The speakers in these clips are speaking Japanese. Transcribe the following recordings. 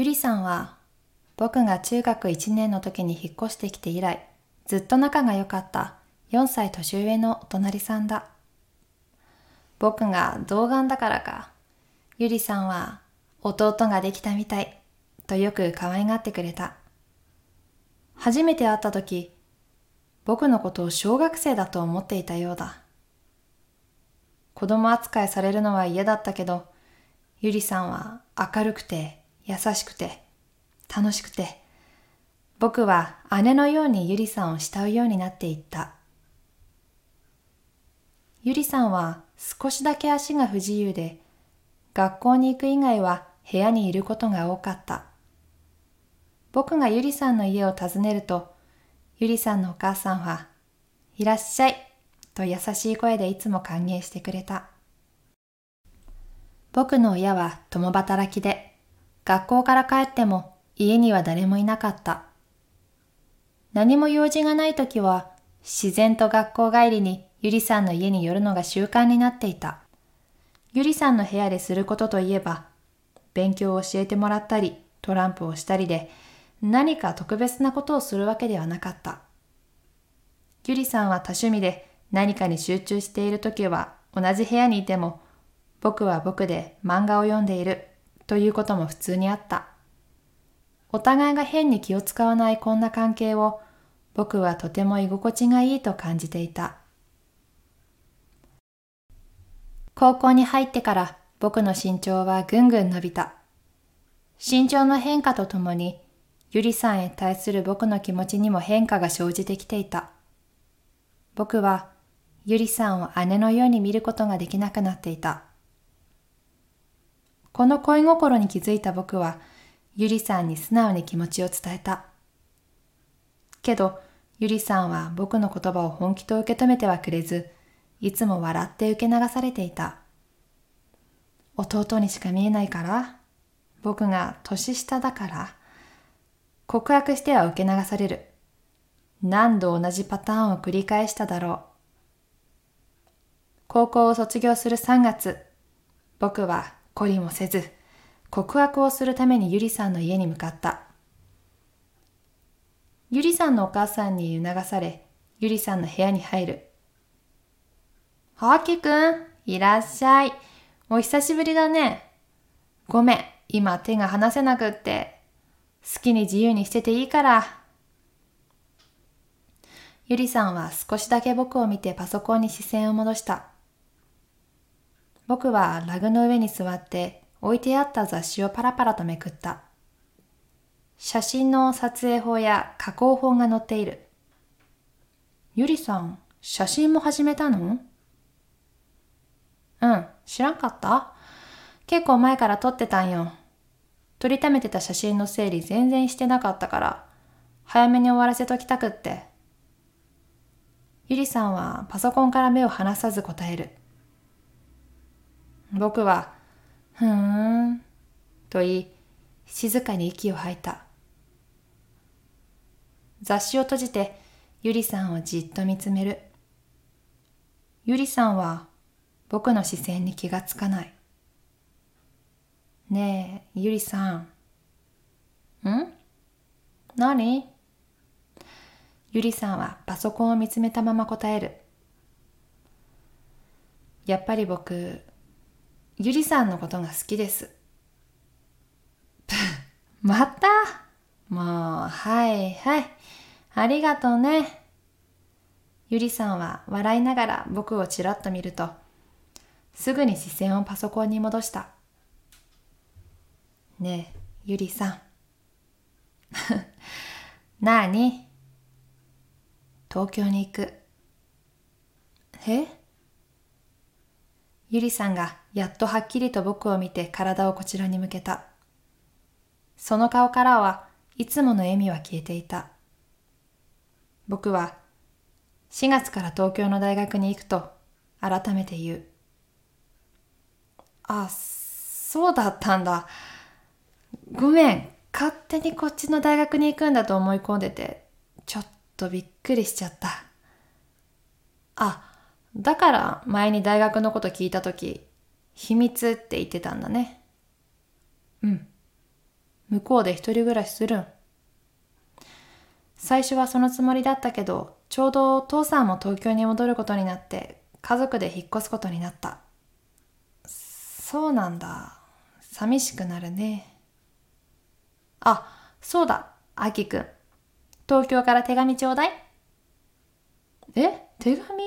ゆりさんは僕が中学1年の時に引っ越してきて以来ずっと仲が良かった4歳年上のお隣さんだ。僕が童顔だからか、ゆりさんは弟ができたみたいとよく可愛がってくれた。初めて会った時、僕のことを小学生だと思っていたようだ。子供扱いされるのは嫌だったけど、ゆりさんは明るくて優しくて楽しくて、僕は姉のようにゆりさんを慕うようになっていった。ゆりさんは少しだけ足が不自由で、学校に行く以外は部屋にいることが多かった。僕がゆりさんの家を訪ねると、ゆりさんのお母さんは、いらっしゃいと優しい声でいつも歓迎してくれた。僕の親は共働きで、学校から帰っても家には誰もいなかった。何も用事がない時は自然と学校帰りにゆりさんの家に寄るのが習慣になっていた。ゆりさんの部屋ですることといえば、勉強を教えてもらったり、トランプをしたりで、何か特別なことをするわけではなかった。ゆりさんは多趣味で何かに集中しているときは同じ部屋にいても、僕は僕で漫画を読んでいるということも普通にあった。お互いが変に気を使わないこんな関係を僕はとても居心地がいいと感じていた。高校に入ってから僕の身長はぐんぐん伸びた。身長の変化とともにゆりさんへ対する僕の気持ちにも変化が生じてきていた。僕はゆりさんを姉のように見ることができなくなっていた。この恋心に気づいた僕は、ゆりさんに素直に気持ちを伝えた。けど、ゆりさんは僕の言葉を本気と受け止めてはくれず、いつも笑って受け流されていた。弟にしか見えないから僕が年下だから告白しては受け流される。何度同じパターンを繰り返しただろう。高校を卒業する3月、僕は懲りもせず、告白をするためにゆりさんの家に向かった。ゆりさんのお母さんに促され、ゆりさんの部屋に入る。はあきくん、いらっしゃい。お久しぶりだね。ごめん、今手が離せなくって。好きに自由にしてていいから。ゆりさんは少しだけ僕を見てパソコンに視線を戻した。僕はラグの上に座って置いてあった雑誌をパラパラとめくった。写真の撮影法や加工法が載っている。ゆりさん、写真も始めたの？うん、知らんかった？結構前から撮ってたんよ。撮りためてた写真の整理全然してなかったから、早めに終わらせときたくって。ゆりさんはパソコンから目を離さず答える。僕は、ふーん、と言い、静かに息を吐いた。雑誌を閉じて、ゆりさんをじっと見つめる。ゆりさんは、僕の視線に気がつかない。ねえ、ゆりさん。ん？何？ゆりさんはパソコンを見つめたまま答える。やっぱり僕、ゆりさんのことが好きです。また？もう、はいはい。ありがとうね。ゆりさんは笑いながら僕をちらっと見ると、すぐに視線をパソコンに戻した。ねえ、ゆりさん。なあに？東京に行く。え？ゆりさんがやっとはっきりと僕を見て体をこちらに向けた。その顔からはいつもの笑みは消えていた。僕は4月から東京の大学に行くと改めて言う。あ、そうだったんだ。ごめん、勝手にこっちの大学に行くんだと思い込んでて、ちょっとびっくりしちゃった。あ、だから前に大学のこと聞いたとき、秘密って言ってたんだね。うん。向こうで一人暮らしするん。最初はそのつもりだったけど、ちょうど父さんも東京に戻ることになって、家族で引っ越すことになった。そうなんだ。寂しくなるね。あ、そうだ、あきくん。東京から手紙ちょうだい。え？手紙？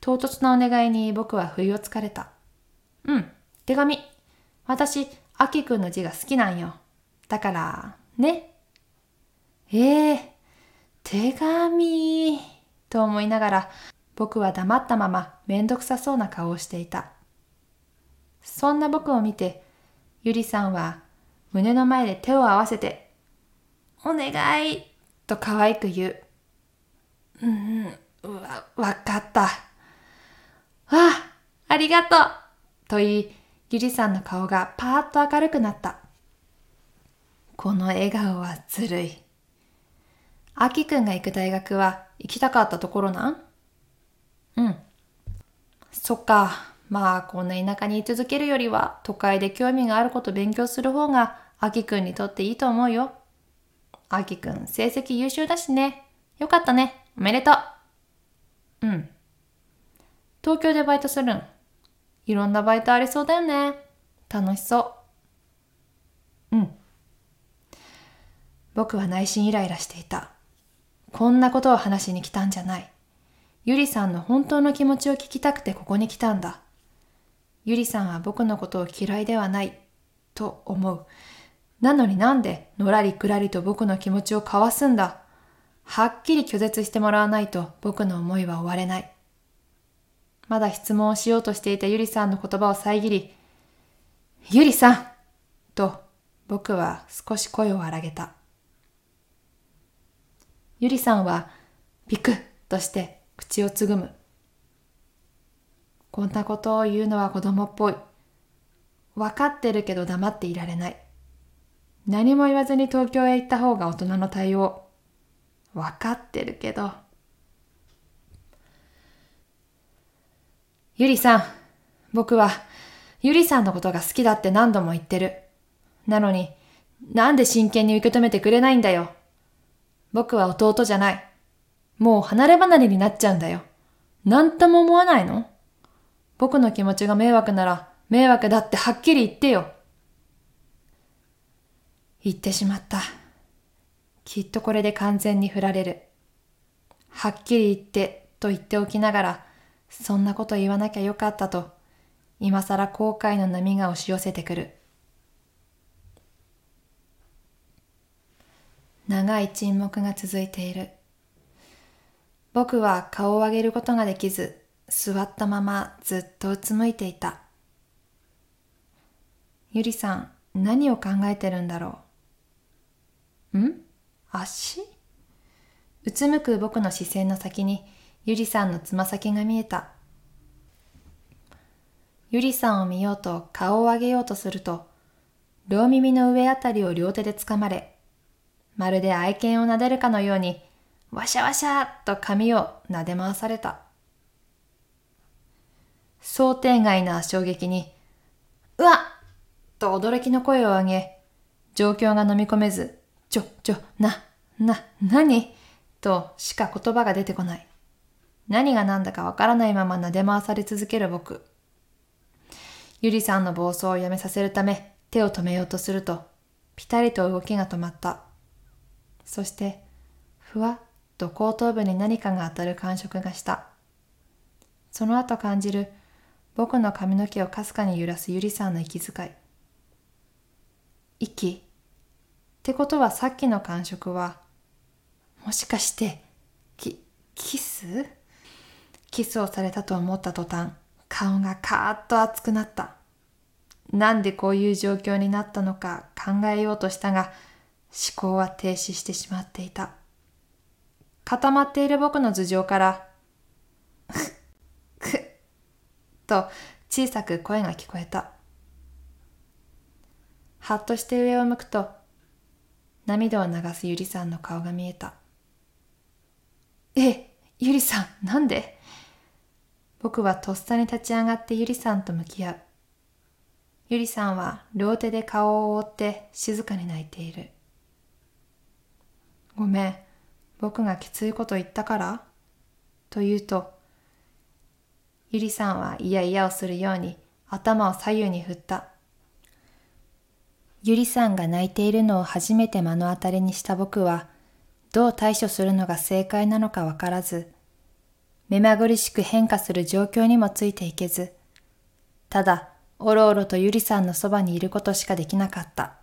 唐突なお願いに僕は不意をつかれた。手紙。私、あきくんの字が好きなんよ。だから、ね。ええー、手紙。と思いながら、僕は黙ったままめんどくさそうな顔をしていた。そんな僕を見て、ゆりさんは胸の前で手を合わせて、お願いと可愛く言う。うん、わ、わかった。わあ、ありがとうと言い、ゆりさんの顔がパーッと明るくなった。この笑顔はずるい。あきくんが行く大学は行きたかったところなん？うん。そっか。まあ、こんな田舎に居続けるよりは、都会で興味があること勉強する方が、あきくんにとっていいと思うよ。あきくん、成績優秀だしね。よかったね。おめでとう。うん。東京でバイトするん？いろんなバイトありそうだよね。楽しそう。うん。僕は内心イライラしていた。こんなことを話しに来たんじゃない。ゆりさんの本当の気持ちを聞きたくてここに来たんだ。ゆりさんは僕のことを嫌いではないと思う。なのになんでのらりくらりと僕の気持ちを交わすんだ。はっきり拒絶してもらわないと僕の思いは終われない。まだ質問をしようとしていたゆりさんの言葉を遮り、ゆりさんと僕は少し声を荒げた。ゆりさんはビクッとして口をつぐむ。こんなことを言うのは子供っぽい。わかってるけど黙っていられない。何も言わずに東京へ行った方が大人の対応。わかってるけど。ゆりさん、僕は、ゆりさんのことが好きだって何度も言ってる。なのに、なんで真剣に受け止めてくれないんだよ。僕は弟じゃない。もう離れ離れになっちゃうんだよ。なんとも思わないの？僕の気持ちが迷惑なら迷惑だってはっきり言ってよ。言ってしまった。きっとこれで完全に振られる。はっきり言ってと言っておきながら、そんなこと言わなきゃよかったと、今更後悔の波が押し寄せてくる。長い沈黙が続いている。僕は顔を上げることができず、座ったままずっとうつむいていた。ゆりさん、何を考えてるんだろうん？足？うつむく僕の視線の先にゆりさんのつま先が見えた。ゆりさんを見ようと顔を上げようとすると、両耳の上あたりを両手で掴まれ、まるで愛犬を撫でるかのように、わしゃわしゃと髪を撫で回された。想定外な衝撃に、うわっと驚きの声を上げ、状況が飲み込めず、ちょ、ちょ、な、な、何？としか言葉が出てこない。何が何だかわからないまま撫で回され続ける僕。ゆりさんの暴走をやめさせるため手を止めようとすると、ぴたりと動きが止まった。そして、ふわっと後頭部に何かが当たる感触がした。その後感じる僕の髪の毛をかすかに揺らすゆりさんの息遣い。息ってことはさっきの感触は、もしかして、き、キス？キスをされたと思った途端、顔がカーッと熱くなった。なんでこういう状況になったのか考えようとしたが、思考は停止してしまっていた。固まっている僕の頭上から、くっと小さく声が聞こえた。はっとして上を向くと、涙を流すゆりさんの顔が見えた。え、ゆりさん、なんで？僕はとっさに立ち上がってゆりさんと向き合う。ゆりさんは両手で顔を覆って静かに泣いている。ごめん、僕がきついこと言ったから？と言うと、ゆりさんは嫌々をするように頭を左右に振った。ゆりさんが泣いているのを初めて目の当たりにした僕は、どう対処するのが正解なのかわからず、目まぐるしく変化する状況にもついていけず、ただ、おろおろとゆりさんのそばにいることしかできなかった。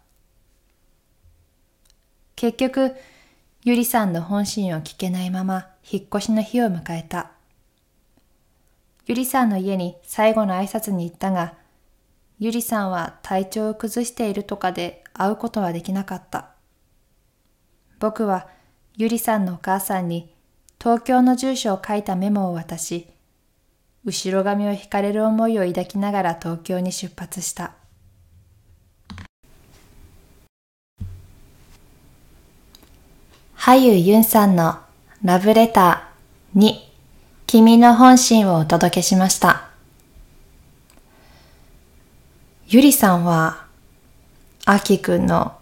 結局、ゆりさんの本心を聞けないまま引っ越しの日を迎えた。ゆりさんの家に最後の挨拶に行ったが、ゆりさんは体調を崩しているとかで会うことはできなかった。僕はゆりさんのお母さんに東京の住所を書いたメモを渡し、後ろ髪を引かれる思いを抱きながら東京に出発した。俳優ユンさんのラブレターに君の本心をお届けしました。ゆりさんは、あきくんの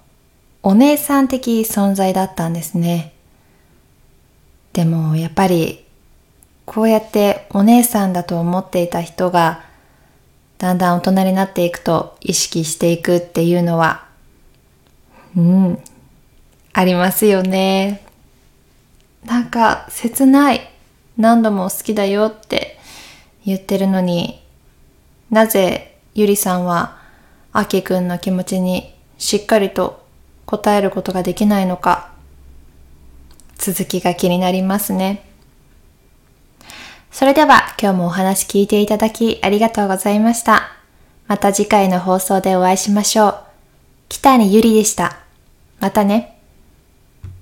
お姉さん的存在だったんですね。でもやっぱりこうやってお姉さんだと思っていた人がだんだん大人になっていくと意識していくっていうのは、うん、ありますよね。なんか切ない。何度も好きだよって言ってるのに、なぜゆりさんはあきくんの気持ちにしっかりと答えることができないのか、続きが気になりますね。それでは今日もお話聞いていただきありがとうございました。また次回の放送でお会いしましょう。北にゆりでした。またね。